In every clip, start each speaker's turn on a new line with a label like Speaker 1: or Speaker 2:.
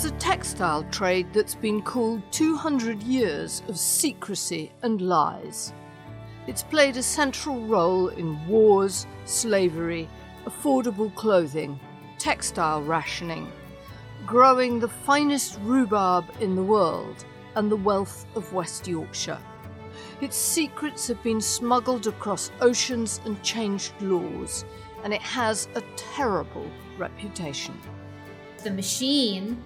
Speaker 1: There's a textile trade that's been called 200 years of secrecy and lies. It's played a central role in wars, slavery, affordable clothing, textile rationing, growing the finest rhubarb in the world and the wealth of West Yorkshire. Its secrets have been smuggled across oceans and changed laws, and it has a terrible reputation.
Speaker 2: The machine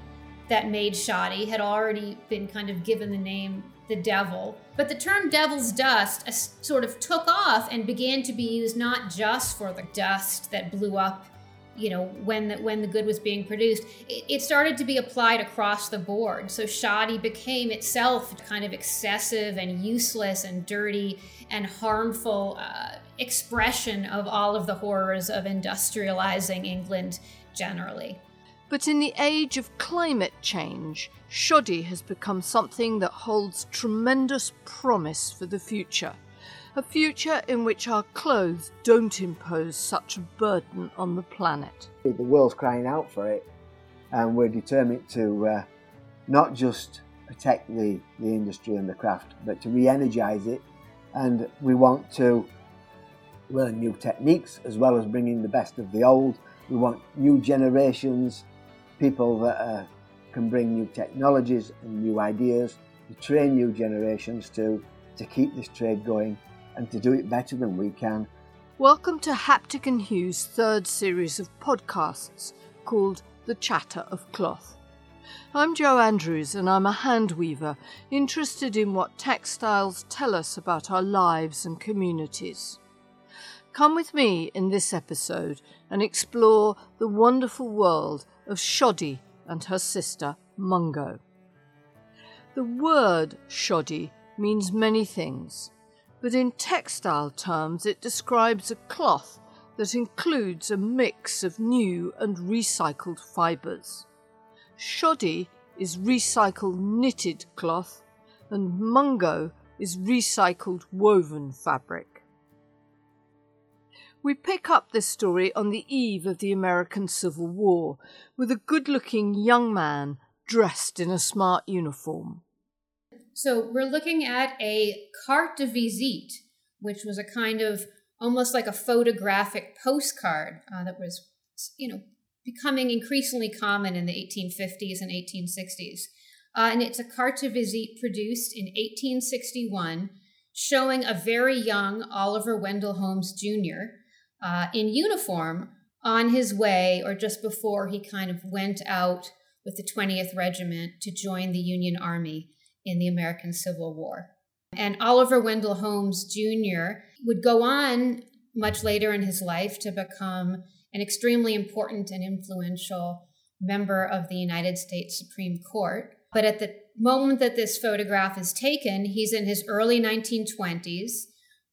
Speaker 2: that made shoddy had already been kind of given the name the devil. But the term devil's dust sort of took off and began to be used not just for the dust that blew up you know when the, when the good was being produced. It, it, started to be applied across the board. So shoddy became itself kind of excessive and useless and dirty and harmful uh, expression of all of the horrors of industrializing england generally
Speaker 1: but in the age of climate change shoddy has become something that holds tremendous promise for the future a future in which our clothes don't impose such a burden on the planet.
Speaker 3: The world's crying out for it, and we're determined to uh, not just protect the, the industry and the craft, but to re energize it. And we want to learn new techniques as well as bringing the best of the old. We want new generations, people that uh, can bring new technologies and new ideas, to train new generations to, to keep this trade going and to do it better than we can.
Speaker 1: Welcome to Haptic and Hue's third series of podcasts called The Chatter of Cloth. I'm Jo Andrews and I'm a hand weaver interested in what textiles tell us about our lives and communities. Come with me in this episode and explore the wonderful world of Shoddy and her sister Mungo. The word shoddy means many things but in textile terms it describes a cloth that includes a mix of new and recycled fibres. Shoddy is recycled knitted cloth, and mungo is recycled woven fabric. We pick up this story on the eve of the American Civil War with a good looking young man dressed in a smart uniform.
Speaker 2: So we're looking at a carte de visite, which was a kind of almost like a photographic postcard uh, that was, you know, becoming increasingly common in the 1850s and 1860s. Uh, and it's a carte de visite produced in 1861, showing a very young Oliver Wendell Holmes Jr. Uh, in uniform on his way or just before he kind of went out with the 20th Regiment to join the Union Army in the American Civil War. And Oliver Wendell Holmes Jr. would go on much later in his life to become an extremely important and influential member of the United States Supreme Court. But at the moment that this photograph is taken, he's in his early 1920s.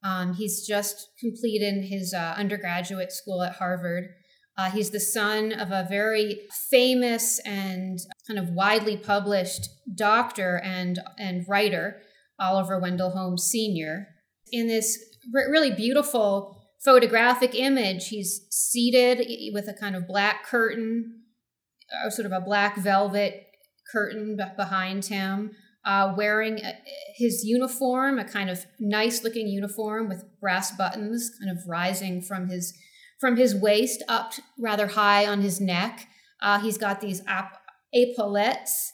Speaker 2: Um, he's just completed his uh, undergraduate school at Harvard. Uh, he's the son of a very famous and kind of widely published doctor and, and writer, Oliver Wendell Holmes Sr. In this really beautiful photographic image, he's seated with a kind of black curtain, or uh, sort of a black velvet curtain behind him, uh, wearing a, his uniform, a kind of nice looking uniform with brass buttons kind of rising from his from his waist up rather high on his neck. Uh, he's got these ap- epaulettes.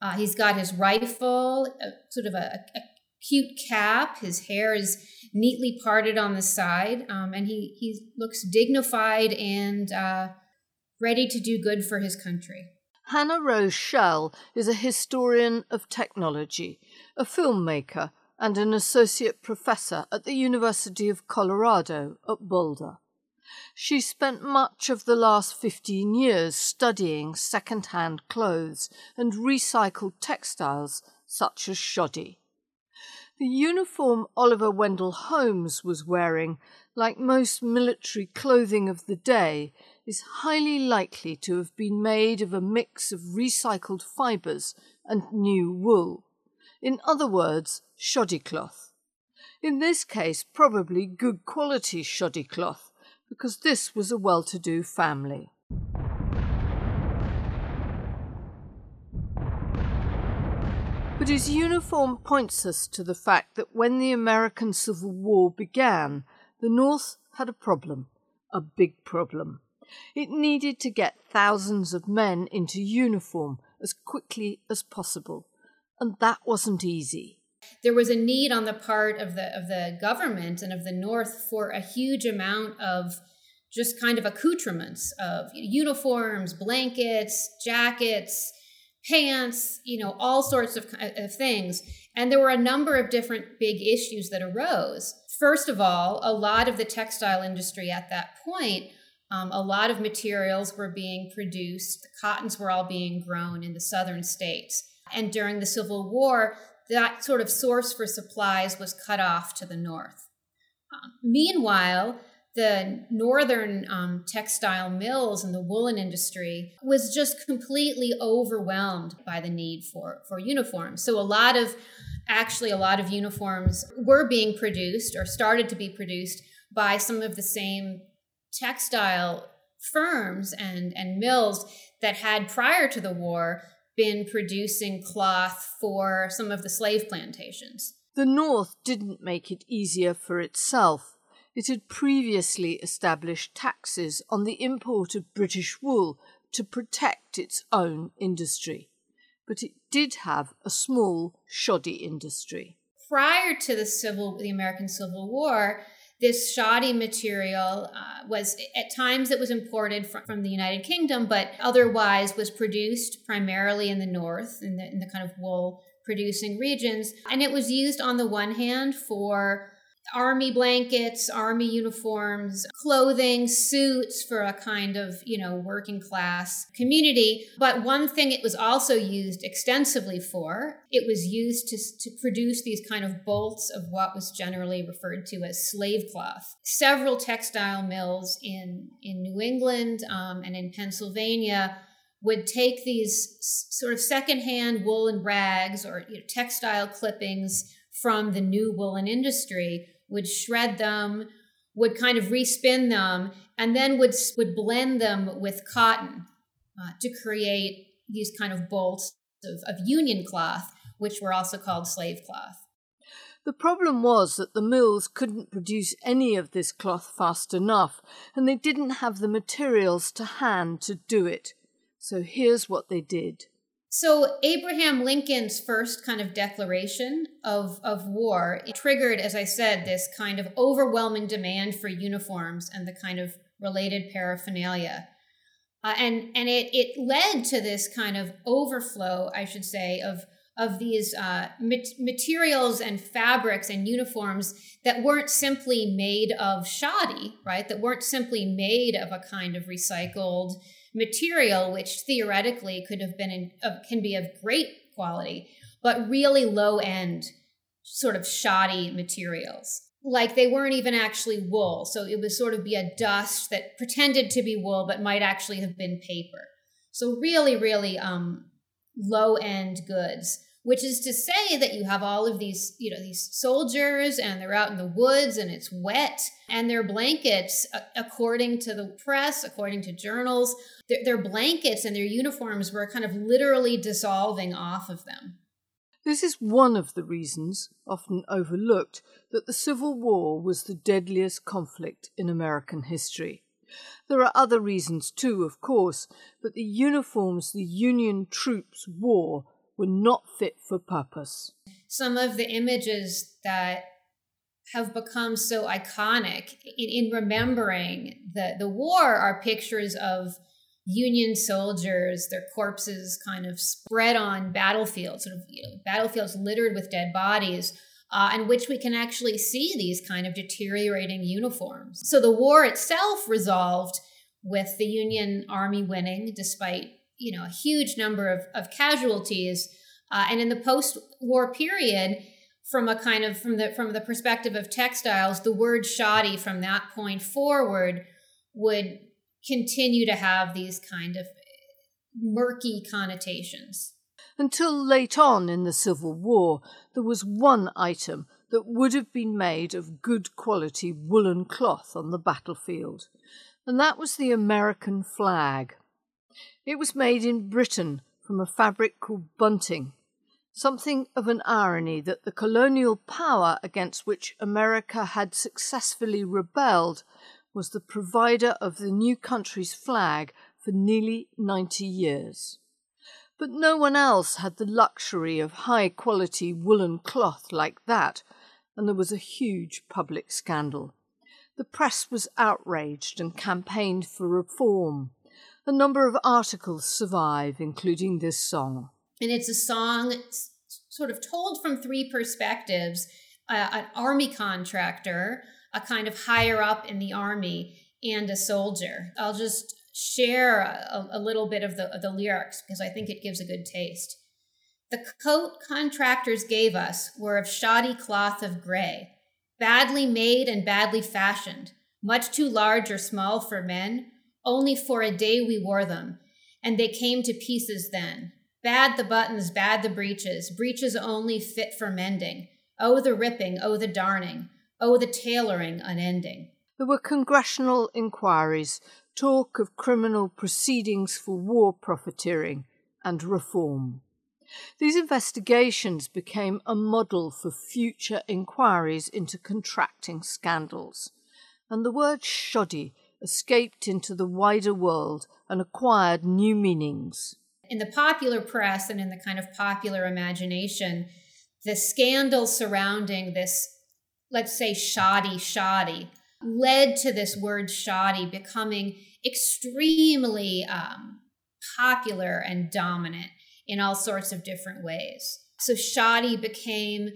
Speaker 2: Uh, he's got his rifle, a, sort of a, a, cute cap. His hair is neatly parted on the side, um, and he he looks dignified and uh, ready to do good for his country.
Speaker 1: Hanna Rose Shell is a historian of technology, a filmmaker, and an associate professor at the University of Colorado at Boulder. She spent much of the last 15 years studying second hand clothes and recycled textiles such as shoddy. The uniform Oliver Wendell Holmes was wearing, like most military clothing of the day, is highly likely to have been made of a mix of recycled fibres and new wool. In other words, shoddy cloth. In this case, probably good quality shoddy cloth, because this was a well to do family. But his uniform points us to the fact that when the American Civil War began, the North had a problem, a big problem. It needed to get thousands of men into uniform as quickly as possible, and that wasn't easy.
Speaker 2: There was a need on the part of the of the government and of the North for a huge amount of just kind of accoutrements of uniforms, blankets, jackets, pants, you know, all sorts of, of things. And there were a number of different big issues that arose. First of all, a lot of the textile industry at that point, um, a lot of materials were being produced. The cottons were all being grown in the southern states. And during the Civil War, that sort of source for supplies was cut off to the north. Um, meanwhile, the northern um, textile mills and the woolen industry was just completely overwhelmed by the need for, for uniforms. So a lot of actually a lot of uniforms were being produced or started to be produced by some of the same textile firms and, and mills that had prior to the war been producing cloth for some of the slave plantations.
Speaker 1: The North didn't make it easier for itself it had previously established taxes on the import of British wool to protect its own industry. But it did have a small shoddy industry.
Speaker 2: Prior to the civil, the American Civil War, this shoddy material uh, was at times it was imported from, from, the United Kingdom, but otherwise was produced primarily in the north, in the, in the kind of wool producing regions. And it was used on the one hand for army blankets, army uniforms, clothing, suits for a kind of, you know, working class community. But one thing it was also used extensively for, it was used to, to produce these kind of bolts of what was generally referred to as slave cloth. Several textile mills in, in New England um, and in Pennsylvania would take these sort of secondhand woolen rags or you know, textile clippings from the new woolen industry would shred them, would kind of respin them, and then would would blend them with cotton uh, to create these kind of bolts of, of union cloth, which were also called slave cloth.
Speaker 1: The problem was that the mills couldn't produce any of this cloth fast enough, and they didn't have the materials to hand to do it. So here's what they did.
Speaker 2: So Abraham Lincoln's first kind of declaration of, of war triggered, as I said, this kind of overwhelming demand for uniforms and the kind of related paraphernalia. Uh, and and it, it led to this kind of overflow, I should say, of of these uh, materials and fabrics and uniforms that weren't simply made of shoddy, right? That weren't simply made of a kind of recycled material, which theoretically could have been in, uh, can be of great quality, but really low end, sort of shoddy materials. Like they weren't even actually wool, so it would sort of be a dust that pretended to be wool, but might actually have been paper. So really, really um, low end goods which is to say that you have all of these you know these soldiers and they're out in the woods and it's wet and their blankets according to the press according to journals their, their blankets and their uniforms were kind of literally dissolving off of them
Speaker 1: this is one of the reasons, often overlooked, that the Civil War was the deadliest conflict in American history. There are other reasons too, of course, but the uniforms the Union troops wore were not fit for purpose.
Speaker 2: Some of the images that have become so iconic in, in remembering the, the war are pictures of Union soldiers, their corpses kind of spread on battlefields, sort of you know, battlefields littered with dead bodies, uh, in which we can actually see these kind of deteriorating uniforms. So the war itself resolved with the Union Army winning, despite you know a huge number of, of casualties uh, and in the post-war period from a kind of from the from the perspective of textiles the word shoddy from that point forward would continue to have these kind of murky connotations
Speaker 1: until late on in the civil war there was one item that would have been made of good quality woolen cloth on the battlefield and that was the american flag it was made in Britain from a fabric called bunting. Something of an irony that the colonial power against which America had successfully rebelled was the provider of the new country's flag for nearly 90 years. But no one else had the luxury of high quality woolen cloth like that, and there was a huge public scandal. The press was outraged and campaigned for reform. A number of articles survive, including this song.
Speaker 2: And it's a song sort of told from three perspectives uh, an army contractor, a kind of higher up in the army, and a soldier. I'll just share a, a little bit of the, of the lyrics because I think it gives a good taste. The coat contractors gave us were of shoddy cloth of gray, badly made and badly fashioned, much too large or small for men. Only for a day we wore them, and they came to pieces then. Bad the buttons, bad the breeches, breeches only fit for mending. Oh, the ripping, oh, the darning, oh, the tailoring unending.
Speaker 1: There were congressional inquiries, talk of criminal proceedings for war profiteering, and reform. These investigations became a model for future inquiries into contracting scandals, and the word shoddy escaped into the wider world and acquired new meanings
Speaker 2: in the popular press and in the kind of popular imagination, the scandal surrounding this, let's say, shoddy, shoddy, led to this word shoddy becoming extremely um, popular and dominant in all sorts of different ways. So, shoddy became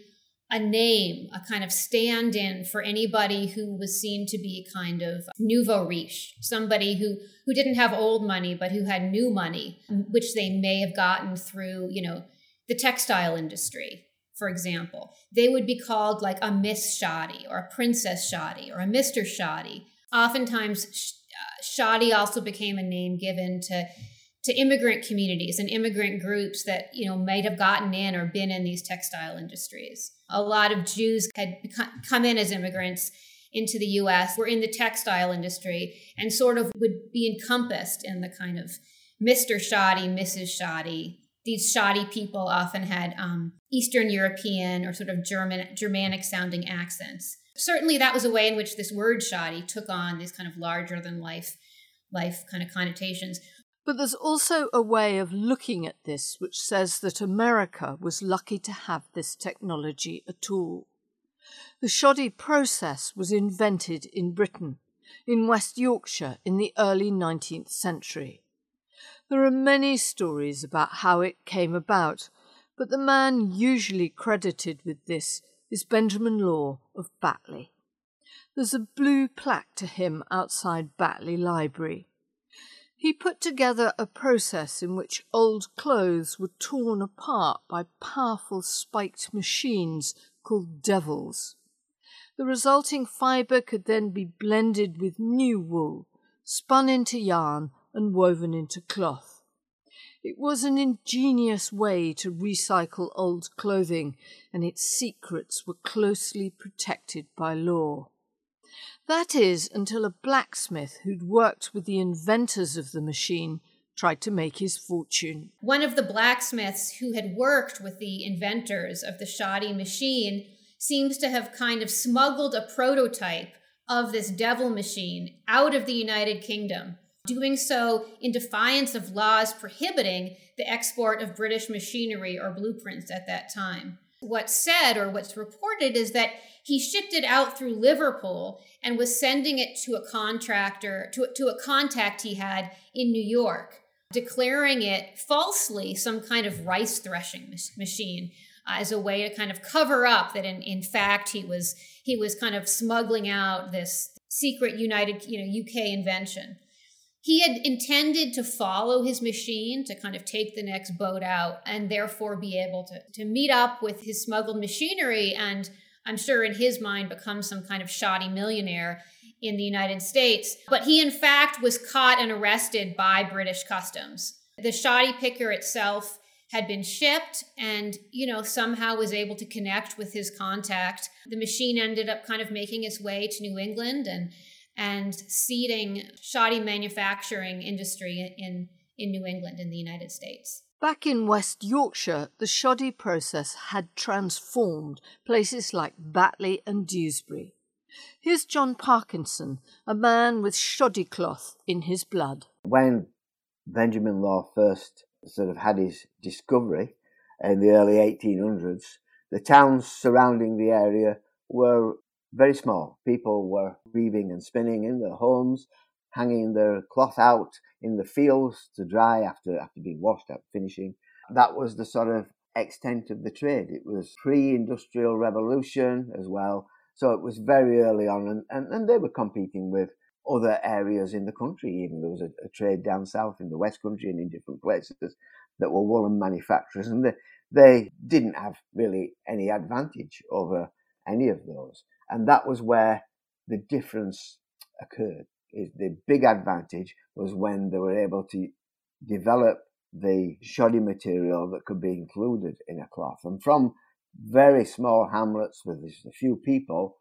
Speaker 2: a name, a kind of stand in for anybody who was seen to be kind of nouveau riche, somebody who, who didn't have old money, but who had new money, which they may have gotten through, you know, the textile industry, for example. They would be called like a Miss Shoddy or a Princess Shoddy or a Mr. Shoddy. Oftentimes, uh, shoddy also became a name given to to immigrant communities and immigrant groups that you know might have gotten in or been in these textile industries a lot of jews had come in as immigrants into the us were in the textile industry and sort of would be encompassed in the kind of mr shoddy mrs shoddy these shoddy people often had um, eastern european or sort of german germanic sounding accents certainly that was a way in which this word shoddy took on these kind of larger than life life kind of connotations
Speaker 1: but there's also a way of looking at this which says that America was lucky to have this technology at all. The shoddy process was invented in Britain, in West Yorkshire, in the early 19th century. There are many stories about how it came about, but the man usually credited with this is Benjamin Law of Batley. There's a blue plaque to him outside Batley Library. He put together a process in which old clothes were torn apart by powerful spiked machines called devils. The resulting fibre could then be blended with new wool, spun into yarn, and woven into cloth. It was an ingenious way to recycle old clothing, and its secrets were closely protected by law. That is, until a blacksmith who'd worked with the inventors of the machine tried to make his fortune.
Speaker 2: One of the blacksmiths who had worked with the inventors of the shoddy machine seems to have kind of smuggled a prototype of this devil machine out of the United Kingdom, doing so in defiance of laws prohibiting the export of British machinery or blueprints at that time. What's said or what's reported is that he shipped it out through Liverpool and was sending it to a contractor, to, to a contact he had in New York, declaring it falsely some kind of rice threshing machine uh, as a way to kind of cover up that in, in fact he was he was kind of smuggling out this secret United you know UK invention. He had intended to follow his machine to kind of take the next boat out and therefore be able to, to meet up with his smuggled machinery and I'm sure in his mind, become some kind of shoddy millionaire in the United States. But he, in fact, was caught and arrested by British customs. The shoddy picker itself had been shipped and, you know, somehow was able to connect with his contact. The machine ended up kind of making its way to New England and and seeding shoddy manufacturing industry in, in New England in the United States.
Speaker 1: Back in West Yorkshire, the shoddy process had transformed places like Batley and Dewsbury. Here's John Parkinson, a man with shoddy cloth in his blood.
Speaker 3: When Benjamin Law first sort of had his discovery in the early 1800s, the towns surrounding the area were very small. People were weaving and spinning in their homes, hanging their cloth out in the fields to dry after, after being washed up, finishing. That was the sort of extent of the trade. It was pre-industrial revolution as well. So it was very early on and, and, and they were competing with other areas in the country. Even there was a, a, trade down south in the West Country and in different places that were woolen manufacturers, and they, they didn't have really any advantage over any of those. And that was where the difference occurred. The big advantage was when they were able to develop the shoddy material that could be included in a cloth. And from very small hamlets with just a few people,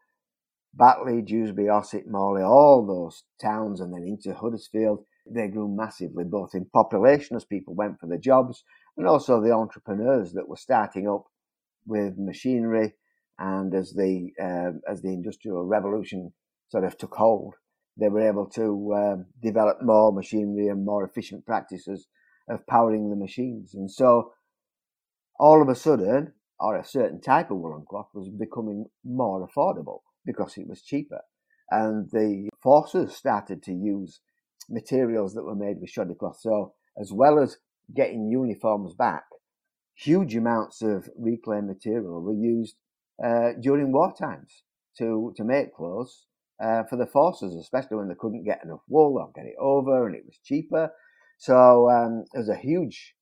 Speaker 3: Batley, Dewsbury, Ossett, Morley, all those towns, and then into Huddersfield, they grew massively, both in population as people went for the jobs, and also the entrepreneurs that were starting up with machinery, and as the uh, as the industrial revolution sort of took hold, they were able to uh, develop more machinery and more efficient practices of powering the machines, and so all of a sudden, or a certain type of woolen cloth was becoming more affordable because it was cheaper. And the forces started to use materials that were made with shoddy cloth. So, as well as getting uniforms back, huge amounts of reclaimed material were used uh, during war times to, to make clothes uh, for the forces, especially when they couldn't get enough wool or get it over and it was cheaper. So um, there's a huge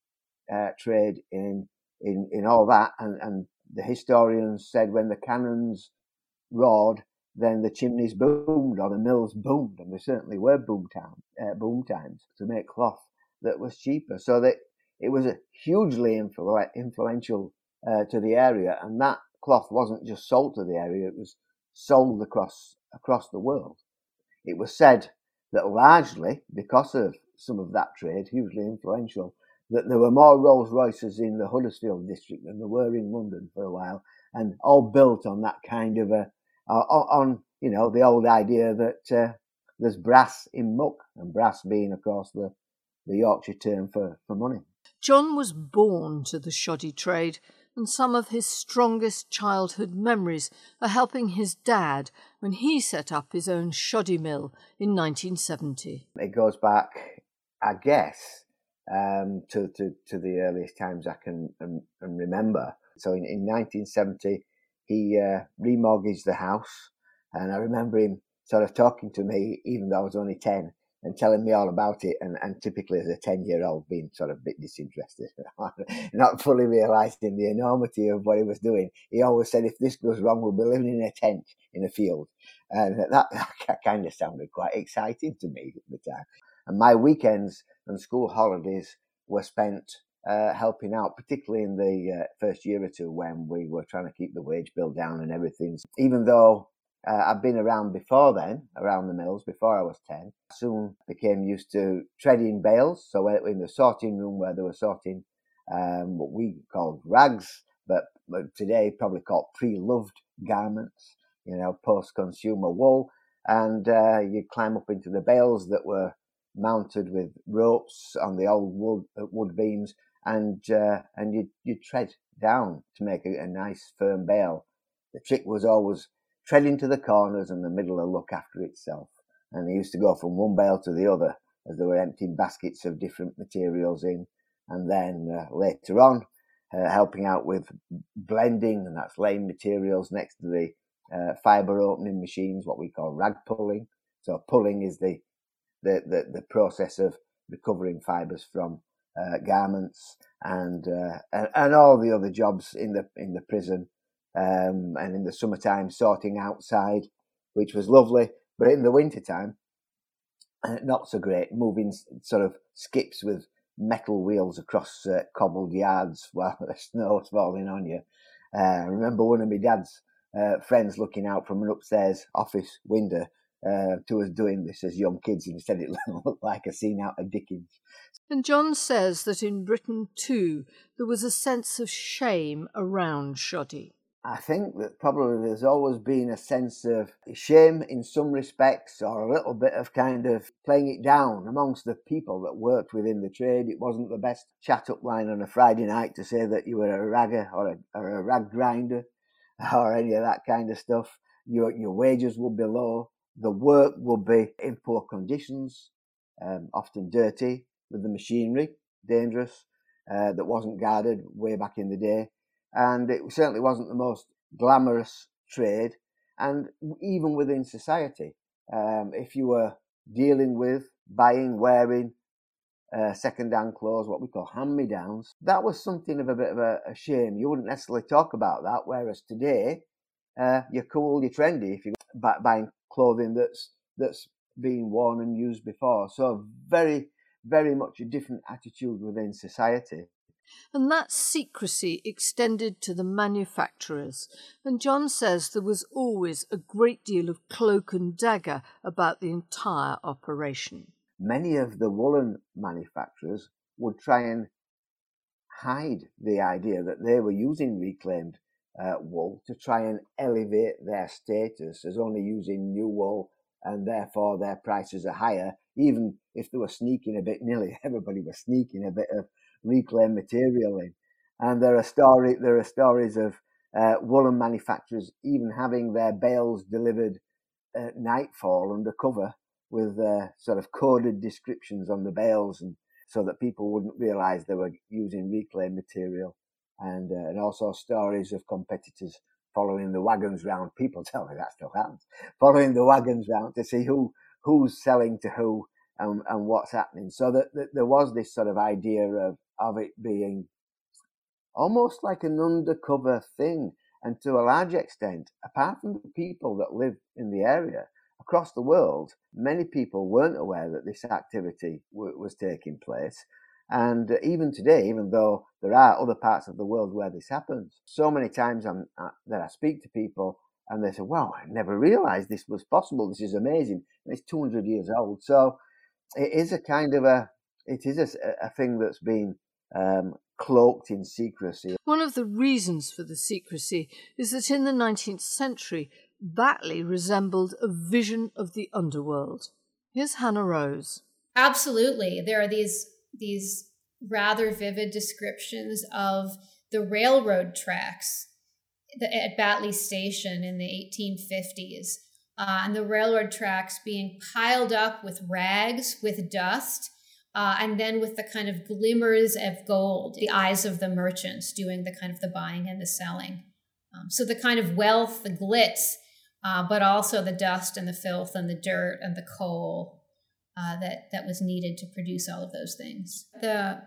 Speaker 3: uh, trade in, in, in all that. And, and the historians said when the cannons roared, then the chimneys boomed or the mills boomed, and there certainly were boom time, uh, boom times to make cloth that was cheaper. So that it was a hugely influ- influential uh, to the area, and that cloth wasn't just sold to the area; it was sold across across the world. It was said that largely because of some of that trade, hugely influential, that there were more Rolls Royces in the Huddersfield district than there were in London for a while, and all built on that kind of a uh, on you know the old idea that uh, there's brass in muck, and brass being, of course, the the Yorkshire term for, for money.
Speaker 1: John was born to the shoddy trade, and some of his strongest childhood memories are helping his dad when he set up his own shoddy mill in 1970.
Speaker 3: It goes back, I guess, um, to, to, to the earliest times I can um, remember. So in, in 1970, he uh, remortgaged the house, and I remember him sort of talking to me, even though I was only ten, and telling me all about it. And, and typically, as a ten-year-old, being sort of a bit disinterested, not fully realising the enormity of what he was doing. He always said, "If this goes wrong, we'll be living in a tent in a field," and that, that kind of sounded quite exciting to me at the time. And my weekends and school holidays were spent uh, helping out, particularly in the uh, first year or two when we were trying to keep the wage bill down and everything. Even though uh, I've been around before then, around the mills, before I was 10, I soon became used to treading bales. So in the sorting room where they were sorting um, what we called rags, but, but today probably called pre-loved garments, you know, post-consumer wool. And uh, you'd climb up into the bales that were mounted with ropes on the old wood, uh, wood beams and uh, and you you tread down to make a, a, nice firm bale. The trick was always tread into the corners and the middle will look after itself. And they used to go from one bale to the other as they were emptying baskets of different materials in, and then uh, later on uh, helping out with blending, and that's laying materials next to the uh, fibre opening machines, what we call rag pulling. So pulling is the the, the, the process of recovering fibres from uh, garments and, uh, and, and all the other jobs in the in the prison um, and in the summertime sorting outside, which was lovely. But in the wintertime, uh, not so great. Moving sort of skips with metal wheels across uh, cobbled yards while the snow's falling on you. Uh, I remember one of my dad's uh, friends looking out from an upstairs office window uh, to us doing this as young kids. Instead, it looked like a scene out of Dickens.
Speaker 1: And John says that in Britain too there was a sense of shame around shoddy.
Speaker 3: I think that probably there's always been a sense of shame in some respects, or a little bit of kind of playing it down amongst the people that worked within the trade. It wasn't the best chat up line on a Friday night to say that you were a ragger or a, or a rag grinder or any of that kind of stuff. Your, your wages would be low. The work would be in poor conditions, um, often dirty, with the machinery, dangerous, uh, that wasn't guarded way back in the day and it certainly wasn't the most glamorous trade. And even within society, um, if you were dealing with buying, wearing uh, second-hand clothes, what we call hand-me-downs, that was something of a bit of a, a shame. You wouldn't necessarily talk about that. Whereas today, uh, you're cool, you're trendy if you're buying clothing that's that's been worn and used before. So very, very much a different attitude within society
Speaker 1: and that secrecy extended to the manufacturers. And John says there was always a great deal of cloak and dagger about the entire operation.
Speaker 3: Many of the woolen manufacturers would try and hide the idea that they were using reclaimed uh, wool to try and elevate their status as only using new wool and therefore their prices are higher, even if they were sneaking a bit, nearly everybody was sneaking a bit of reclaimed material in. And there are story there are stories of uh, woolen manufacturers even having their bales delivered at nightfall under cover with uh, sort of coded descriptions on the bales, and so that people wouldn't realise they were using reclaimed material. And uh, and also stories of competitors following the wagons round. People tell me that still happens. Following the wagons round to see who who's selling to who and, and what's happening. So that, that there was this sort of idea of of it being almost like an undercover thing. And to a large extent, apart from the people that live in the area, across the world, many people weren't aware that this activity w- was taking place. And even today, even though there are other parts of the world where this happens, so many times I'm, uh, that I speak to people and they say, wow, I never realized this was possible. This is amazing. And it's 200 years old. So it is a kind of a, it is a, a thing that's been um, cloaked in secrecy.
Speaker 1: One of the reasons for the secrecy is that in the 19th century, Batley resembled a vision of the underworld. Here's Hanna Rose.
Speaker 2: Absolutely. There are these these rather vivid descriptions of the railroad tracks at Batley Station in the 1850s. Uh, and the railroad tracks being piled up with rags, with dust, uh, and then with the kind of glimmers of gold, the eyes of the merchants doing the kind of the buying and the selling. Um, so the kind of wealth, the glitz, uh, but also the dust and the filth and the dirt and the coal uh, that that was needed to produce all of those things. The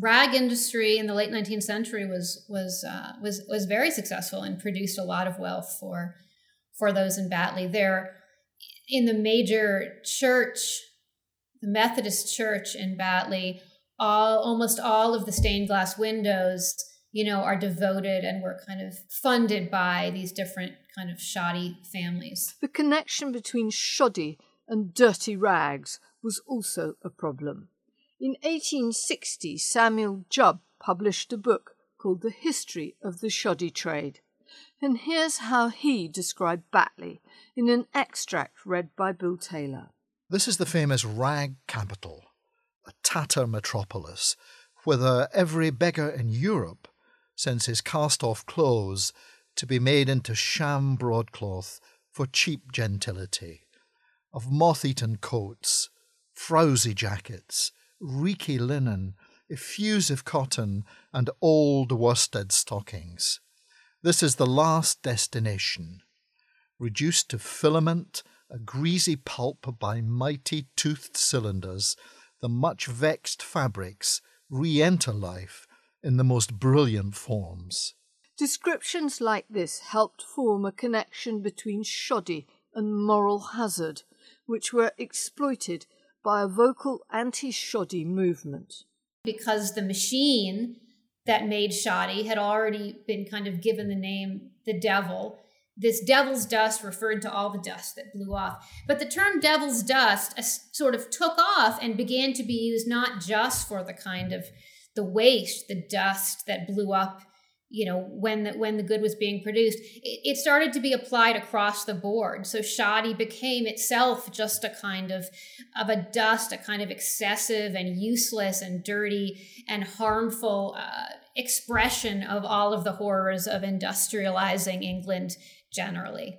Speaker 2: rag industry in the late 19th century was was uh, was was very successful and produced a lot of wealth for for those in Batley. There, in the major church the Methodist Church in Batley, all almost all of the stained glass windows, you know, are devoted and were kind of funded by these different kind of shoddy families.
Speaker 1: The connection between shoddy and dirty rags was also a problem. In 1860, Samuel Jubb published a book called The History of the Shoddy Trade. And here's how he described Batley in an extract read by Bill Taylor.
Speaker 4: This is the famous rag capital, a tatter metropolis, whither every beggar in Europe sends his cast off clothes to be made into sham broadcloth for cheap gentility, of moth eaten coats, frowsy jackets, reeky linen, effusive cotton, and old worsted stockings. This is the last destination. Reduced to filament a greasy pulp by mighty toothed cylinders, the much vexed fabrics re enter life in the most brilliant forms.
Speaker 1: Descriptions like this helped form a connection between shoddy and moral hazard, which were exploited by a vocal anti shoddy movement.
Speaker 2: Because the machine that made shoddy had already been kind of given the name the devil this devil's dust referred to all the dust that blew off. But the term devil's dust uh, sort of took off and began to be used not just for the kind of the waste, the dust that blew up you know when the when the good was being produced it, it, started to be applied across the board so shoddy became itself just a kind of of a dust a kind of excessive and useless and dirty and harmful uh, expression of all of the horrors of industrializing england generally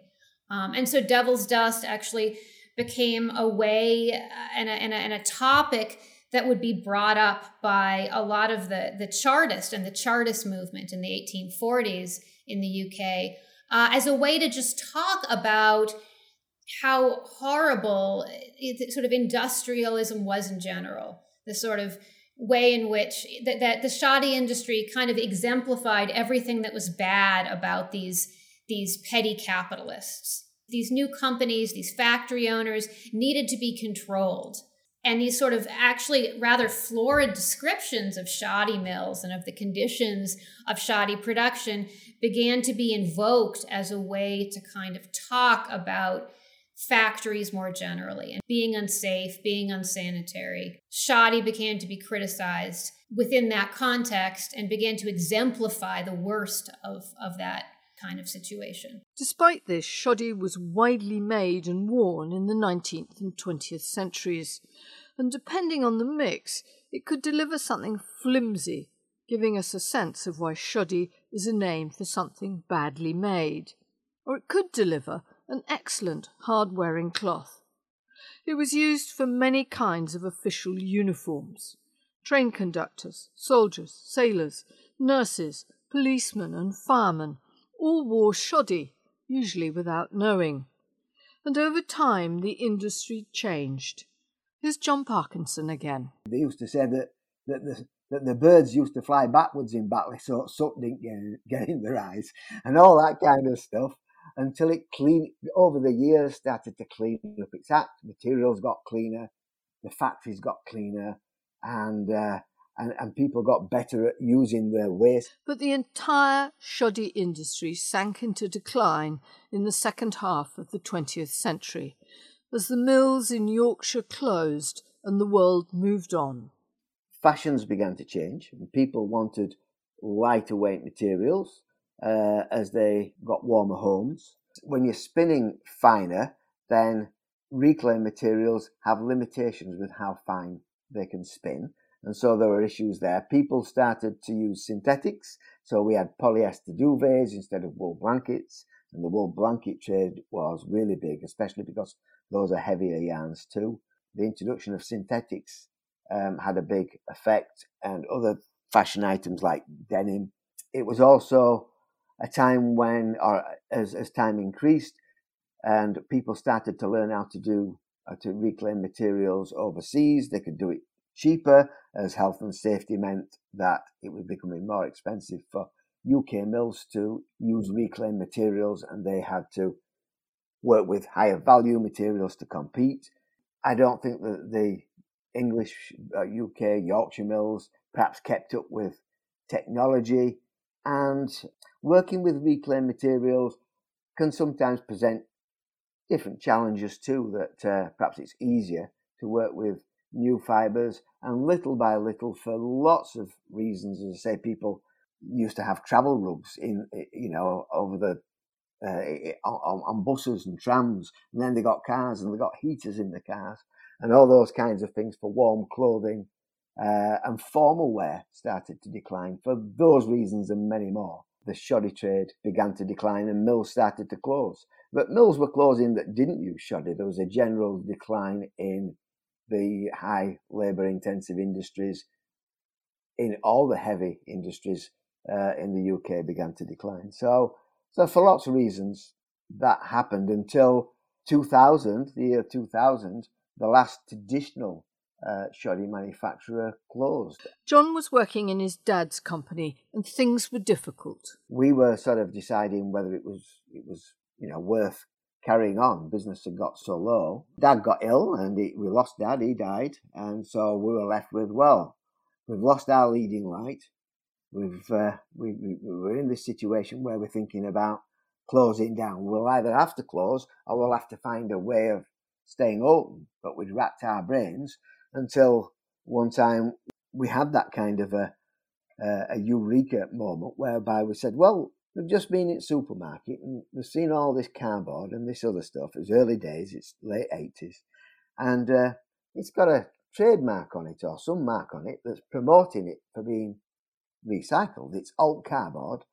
Speaker 2: um, and so devil's dust actually became a way uh, and, a, and, a, and a topic that would be brought up by a lot of the, the Chartist and the Chartist movement in the 1840s in the UK uh, as a way to just talk about how horrible it, sort of industrialism was in general. The sort of way in which that, that the shoddy industry kind of exemplified everything that was bad about these these petty capitalists. These new companies, these factory owners needed to be controlled and these sort of actually rather florid descriptions of shoddy mills and of the conditions of shoddy production began to be invoked as a way to kind of talk about factories more generally and being unsafe, being unsanitary. Shoddy began to be criticized within that context and began to exemplify the worst of, of that kind of situation.
Speaker 1: Despite this, shoddy was widely made and worn in the 19th and 20th centuries, and depending on the mix, it could deliver something flimsy, giving us a sense of why shoddy is a name for something badly made. Or it could deliver an excellent hard wearing cloth. It was used for many kinds of official uniforms train conductors, soldiers, sailors, nurses, policemen, and firemen all wore shoddy, usually without knowing. And over time the industry changed. Here's John Parkinson again.
Speaker 3: They used to say that, that the that the birds used to fly backwards in battle so soot didn't get, get in their eyes and all that kind of stuff until it clean over the years started to clean up its act. Materials got cleaner, the factories got cleaner, and uh, and, and people got better at using their waste.
Speaker 1: But the entire shoddy industry sank into decline in the second half of the 20th century as the mills in Yorkshire closed and the world moved on.
Speaker 3: Fashions began to change and people wanted lighter weight materials uh, as they got warmer homes. When you're spinning finer, then reclaimed materials have limitations with how fine they can spin. And so there were issues there. People started to use synthetics. So we had polyester duvets instead of wool blankets. And the wool blanket trade was really big, especially because those are heavier yarns too. The introduction of synthetics um, had a big effect and other fashion items like denim. It was also a time when, or as, as time increased and people started to learn how to do, uh, to reclaim materials overseas, they could do it cheaper as health and safety meant that it was becoming more expensive for UK mills to use reclaimed materials and they had to work with higher value materials to compete. I don't think that the English, uh, UK, Yorkshire mills perhaps kept up with technology and working with reclaimed materials can sometimes present different challenges too that uh, perhaps it's easier to work with new fibers, and little by little, for lots of reasons, as I say, people used to have travel rugs in, you know, over the uh, on, on, buses and trams, and then they got cars and they got heaters in the cars, and all those kinds of things for warm clothing. Uh, and formal wear started to decline for those reasons and many more. The shoddy trade began to decline and mills started to close. But mills were closing that didn't use shoddy. There was a general decline in the high labor intensive industries in all the heavy industries uh, in the UK began to decline. So, so for lots of reasons, that happened until 2000, the year 2000, the last traditional uh, shoddy manufacturer closed.
Speaker 1: John was working in his dad's company, and things were difficult.
Speaker 3: We were sort of deciding whether it was it was you know worth carrying on. Business had got so low. Dad got ill and he, we lost dad. He died. And so we were left with, well, we've lost our leading light. We've, uh, we, we, we're in this situation where we're thinking about closing down. We'll either have to close or we'll have to find a way of staying open. But we'd racked our brains until one time we had that kind of a, a, eureka moment whereby we said, well, we've just been in supermarket and we've seen all this cardboard and this other stuff. It's early days, it's late 80s. And uh, it's got a trademark on it or some mark on it that's promoting it for being recycled. It's old cardboard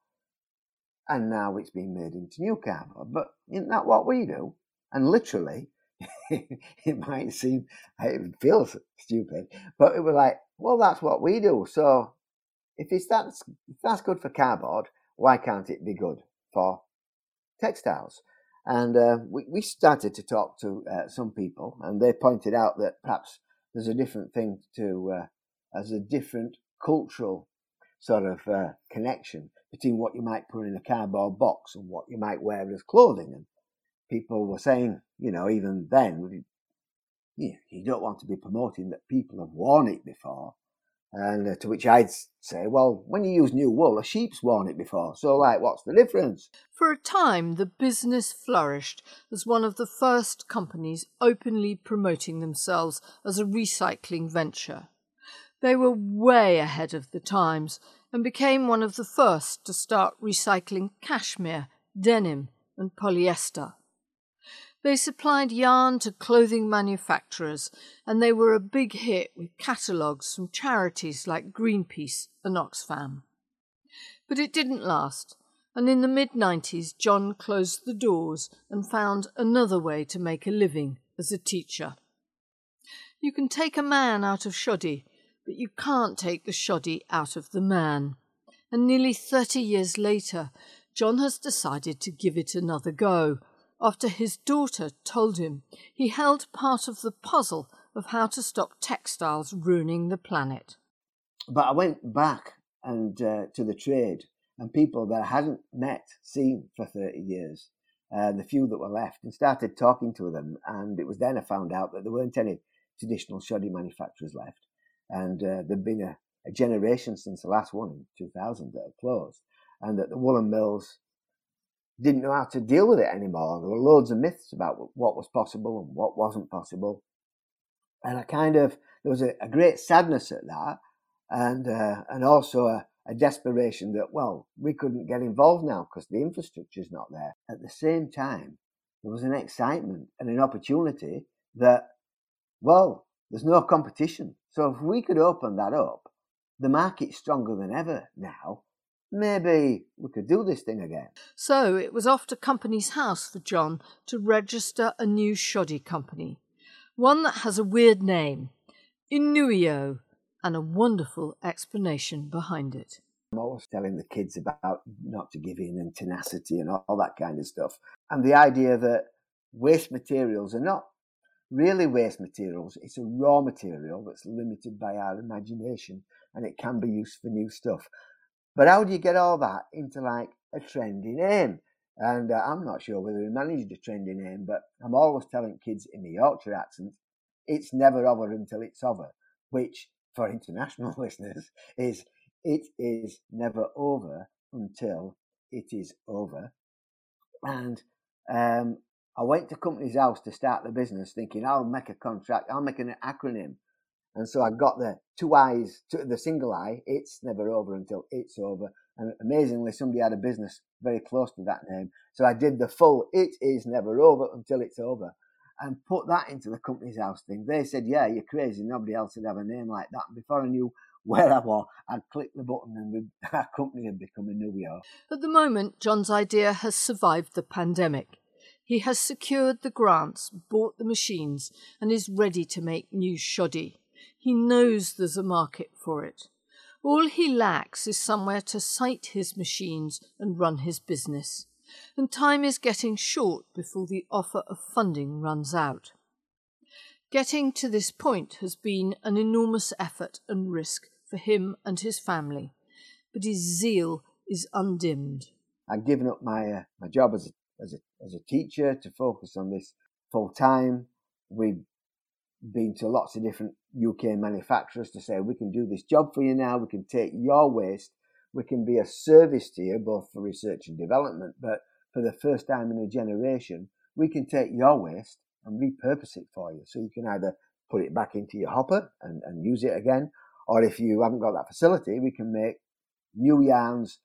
Speaker 3: and now it's being made into new cardboard. But isn't that what we do? And literally, it might seem, it feels stupid, but it was like, well, that's what we do. So if it's that's if that's good for cardboard, why can't it be good for textiles? And uh, we, we started to talk to uh, some people, and they pointed out that perhaps there's a different thing to, uh, as a different cultural sort of uh, connection between what you might put in a cardboard box and what you might wear as clothing. And people were saying, you know, even then, you, you don't want to be promoting that people have worn it before. And uh, to which I'd say, well, when you use new wool, a sheep's worn it before. So, like, what's the difference?
Speaker 1: For a time, the business flourished as one of the first companies openly promoting themselves as a recycling venture. They were way ahead of the times and became one of the first to start recycling cashmere, denim, and polyester. They supplied yarn to clothing manufacturers, and they were a big hit with catalogues from charities like Greenpeace and Oxfam. But it didn't last, and in the mid 90s, John closed the doors and found another way to make a living as a teacher. You can take a man out of shoddy, but you can't take the shoddy out of the man. And nearly 30 years later, John has decided to give it another go after his daughter told him he held part of the puzzle of how to stop textiles ruining the planet.
Speaker 3: But I went back and uh, to the trade and people that I hadn't met, seen for 30 years, uh, the few that were left, and started talking to them. And it was then I found out that there weren't any traditional shoddy manufacturers left. And uh, there'd been a, a generation since the last one in 2000 that had closed. And that the woolen mills didn't know how to deal with it anymore. There were loads of myths about what was possible and what wasn't possible. And I kind of, there was a, a great sadness at that and, uh, and also a, a desperation that, well, we couldn't get involved now because the infrastructure is not there. At the same time, there was an excitement and an opportunity that, well, there's no competition. So if we could open that up, the market's stronger than ever now maybe we could do this thing again.
Speaker 1: So it was off to Companies House for John to register a new shoddy company, one that has a weird name, iinouiio, and a wonderful explanation behind it.
Speaker 3: I'm always telling the kids about not to give in and tenacity and all, all that kind of stuff. And the idea that waste materials are not really waste materials, it's a raw material that's limited by our imagination and it can be used for new stuff. But how do you get all that into like a trendy name? And uh, I'm not sure whether we managed a trendy name, but I'm always telling kids in the Yorkshire accent, it's never over until it's over, which for international listeners is it is never over until it is over. And um, I went to Companies House to start the business thinking I'll make a contract, I'll make an acronym and so I got the two eyes, to the single eye. It's never over until it's over. And amazingly, somebody had a business very close to that name. So I did the full, it is never over until it's over. And put that into the Companies House thing. They said, yeah, you're crazy. Nobody else would have a name like that. Before I knew where I was, I'd click the button and our company had become a New York.
Speaker 1: At the moment, John's idea has survived the pandemic. He has secured the grants, bought the machines, and is ready to make new shoddy. He knows there's a market for it. All he lacks is somewhere to site his machines and run his business, and time is getting short before the offer of funding runs out. Getting to this point has been an enormous effort and risk for him and his family, but his zeal is undimmed.
Speaker 3: I've given up my uh, my job as a, as a as a teacher to focus on this full time. We've been to lots of different UK manufacturers to say, we can do this job for you now, we can take your waste, we can be a service to you, both for research and development, but for the first time in a generation, we can take your waste and repurpose it for you. So you can either put it back into your hopper and, and use it again, or if you haven't got that facility, we can make new yarns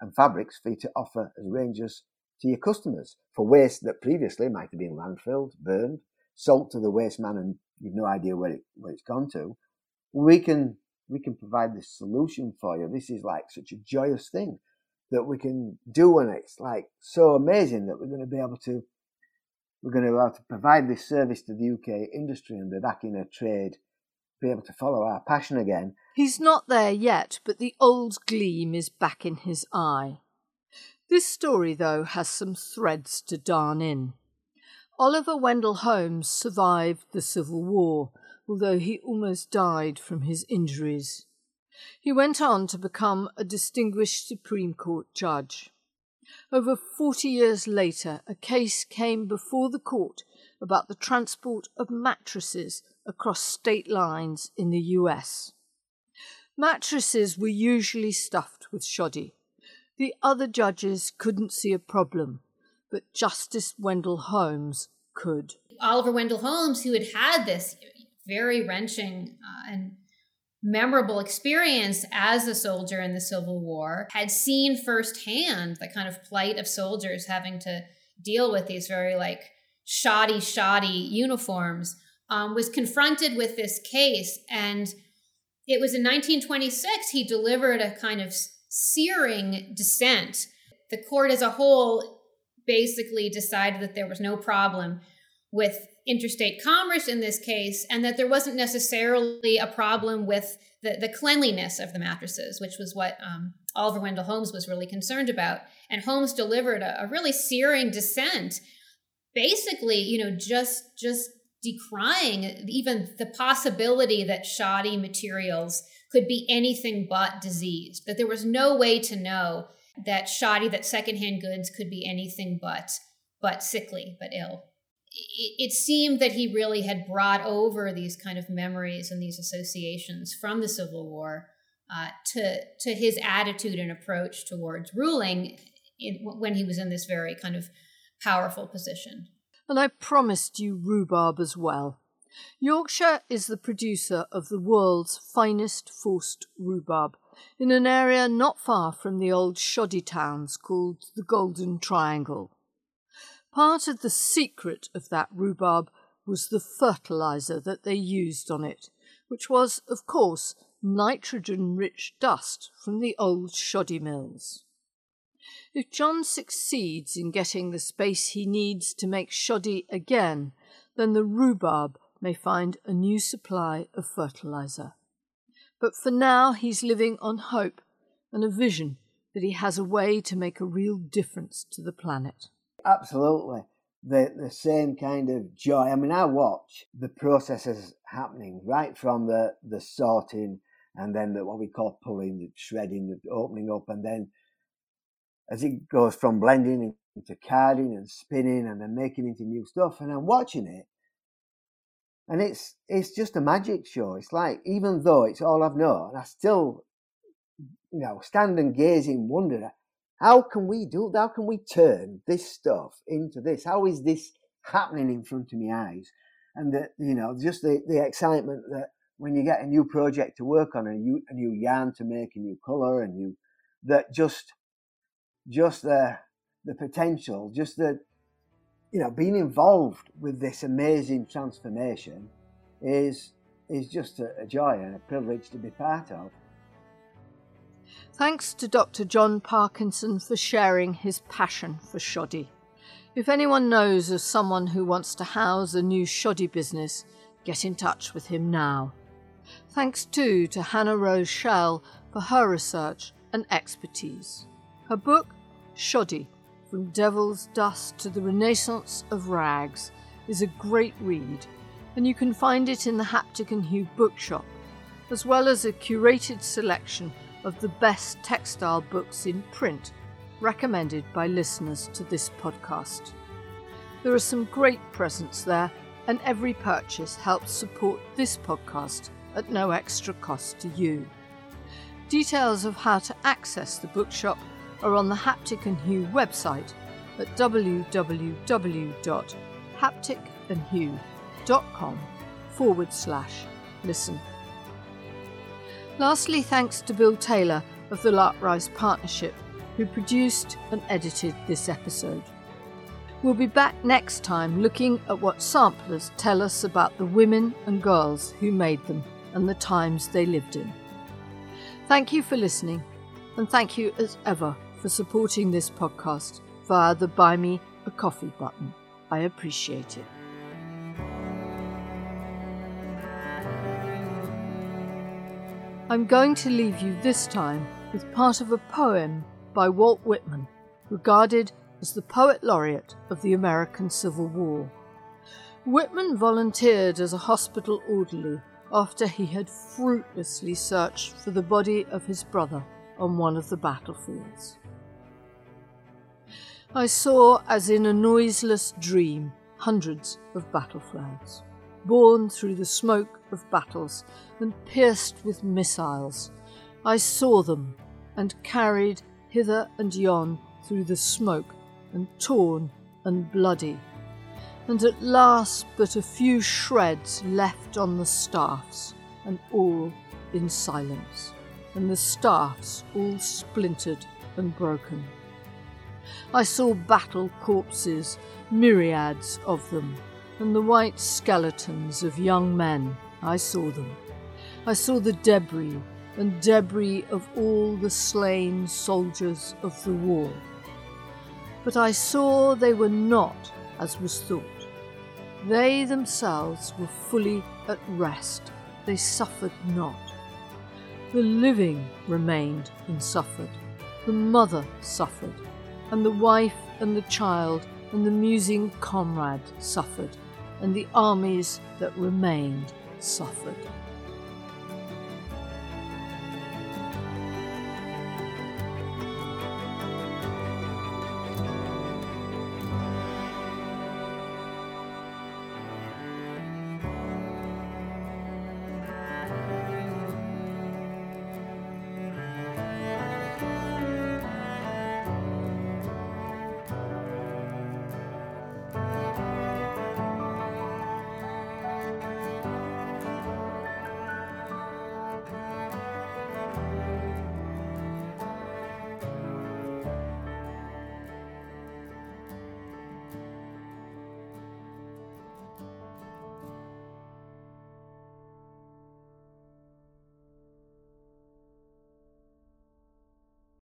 Speaker 3: and fabrics for you to offer as ranges to your customers for waste that previously might have been landfilled, burned, sold to the waste man, and you've no idea where it where it's gone to. We can we can provide this solution for you. This is like such a joyous thing that we can do, and it's like so amazing that we're going to be able to we're going to be able to provide this service to the UK industry and be back in a trade, be able to follow our passion again.
Speaker 1: He's not there yet, but the old gleam is back in his eye. This story, though, has some threads to darn in. Oliver Wendell Holmes survived the Civil War, although he almost died from his injuries. He went on to become a distinguished Supreme Court judge. Over 40 years later, a case came before the court about the transport of mattresses across state lines in the US. Mattresses were usually stuffed with shoddy. The other judges couldn't see a problem, but Justice Wendell Holmes could.
Speaker 2: Oliver Wendell Holmes, who had had this very wrenching uh, and memorable experience as a soldier in the Civil War, had seen firsthand the kind of plight of soldiers having to deal with these very like shoddy, shoddy uniforms, um, was confronted with this case. And it was in 1926 he delivered a kind of searing dissent. The court as a whole basically decided that there was no problem with interstate commerce in this case, and that there wasn't necessarily a problem with the, the cleanliness of the mattresses, which was what um, Oliver Wendell Holmes was really concerned about. And Holmes delivered a, a really searing dissent, basically, you know, just just decrying even the possibility that shoddy materials could be anything but diseased. That there was no way to know that shoddy, that secondhand goods could be anything but but sickly, but ill it seemed that he really had brought over these kind of memories and these associations from the Civil War uh, to to his attitude and approach towards ruling in, when he was in this very kind of powerful position.
Speaker 1: And I promised you rhubarb as well. Yorkshire is the producer of the world's finest forced rhubarb in an area not far from the old shoddy towns called the Golden Triangle. Part of the secret of that rhubarb was the fertilizer that they used on it, which was, of course, nitrogen rich dust from the old shoddy mills. If John succeeds in getting the space he needs to make shoddy again, then the rhubarb may find a new supply of fertilizer. But for now, he's living on hope and a vision that he has a way to make a real difference to the planet.
Speaker 3: Absolutely. The, the same kind of joy. I mean, I watch the processes happening right from the, the sorting and then the, what we call pulling, the shredding, the opening up, and then as it goes from blending into carding and spinning and then making into new stuff. And I'm watching it and it's it's just a magic show. It's like even though it's all I've known, I still you know stand and gaze in wonder how can we do? How can we turn this stuff into this? How is this happening in front of my eyes? And that you know, just the, the excitement that when you get a new project to work on, a new a new yarn to make, a new color, and new that just just the the potential, just the you know, being involved with this amazing transformation is is just a, a joy and a privilege to be part of.
Speaker 1: Thanks to Dr. John Parkinson for sharing his passion for shoddy. If anyone knows of someone who wants to house a new shoddy business, get in touch with him now. Thanks too to Hanna Rose Shell for her research and expertise. Her book, Shoddy From Devil's Dust to the Renaissance of Rags, is a great read, and you can find it in the Haptic and Hue bookshop, as well as a curated selection of the best textile books in print recommended by listeners to this podcast. There are some great presents there, and every purchase helps support this podcast at no extra cost to you. Details of how to access the bookshop are on the Haptic and Hue website, at www.hapticandhue.com forward slash listen. Lastly, thanks to Bill Taylor of the Lark Rise Partnership, who produced and edited this episode. We'll be back next time looking at what samplers tell us about the women and girls who made them and the times they lived in. Thank you for listening, and thank you as ever for supporting this podcast via the Buy Me a Coffee button. I appreciate it. I'm going to leave you this time with part of a poem by Walt Whitman, regarded as the poet laureate of the American Civil War. Whitman volunteered as a hospital orderly after he had fruitlessly searched for the body of his brother on one of the battlefields. I saw, as in a noiseless dream, hundreds of battle flags, borne through the smoke of battles and pierced with missiles. I saw them and carried hither and yon through the smoke and torn and bloody, and at last but a few shreds left on the staffs, and all in silence, and the staffs all splintered and broken. I saw battle corpses, myriads of them, and the white skeletons of young men. I saw them. I saw the debris and debris of all the slain soldiers of the war. But I saw they were not as was thought. They themselves were fully at rest. They suffered not. The living remained and suffered. The mother suffered, and the wife and the child and the musing comrade suffered, and the armies that remained suffered.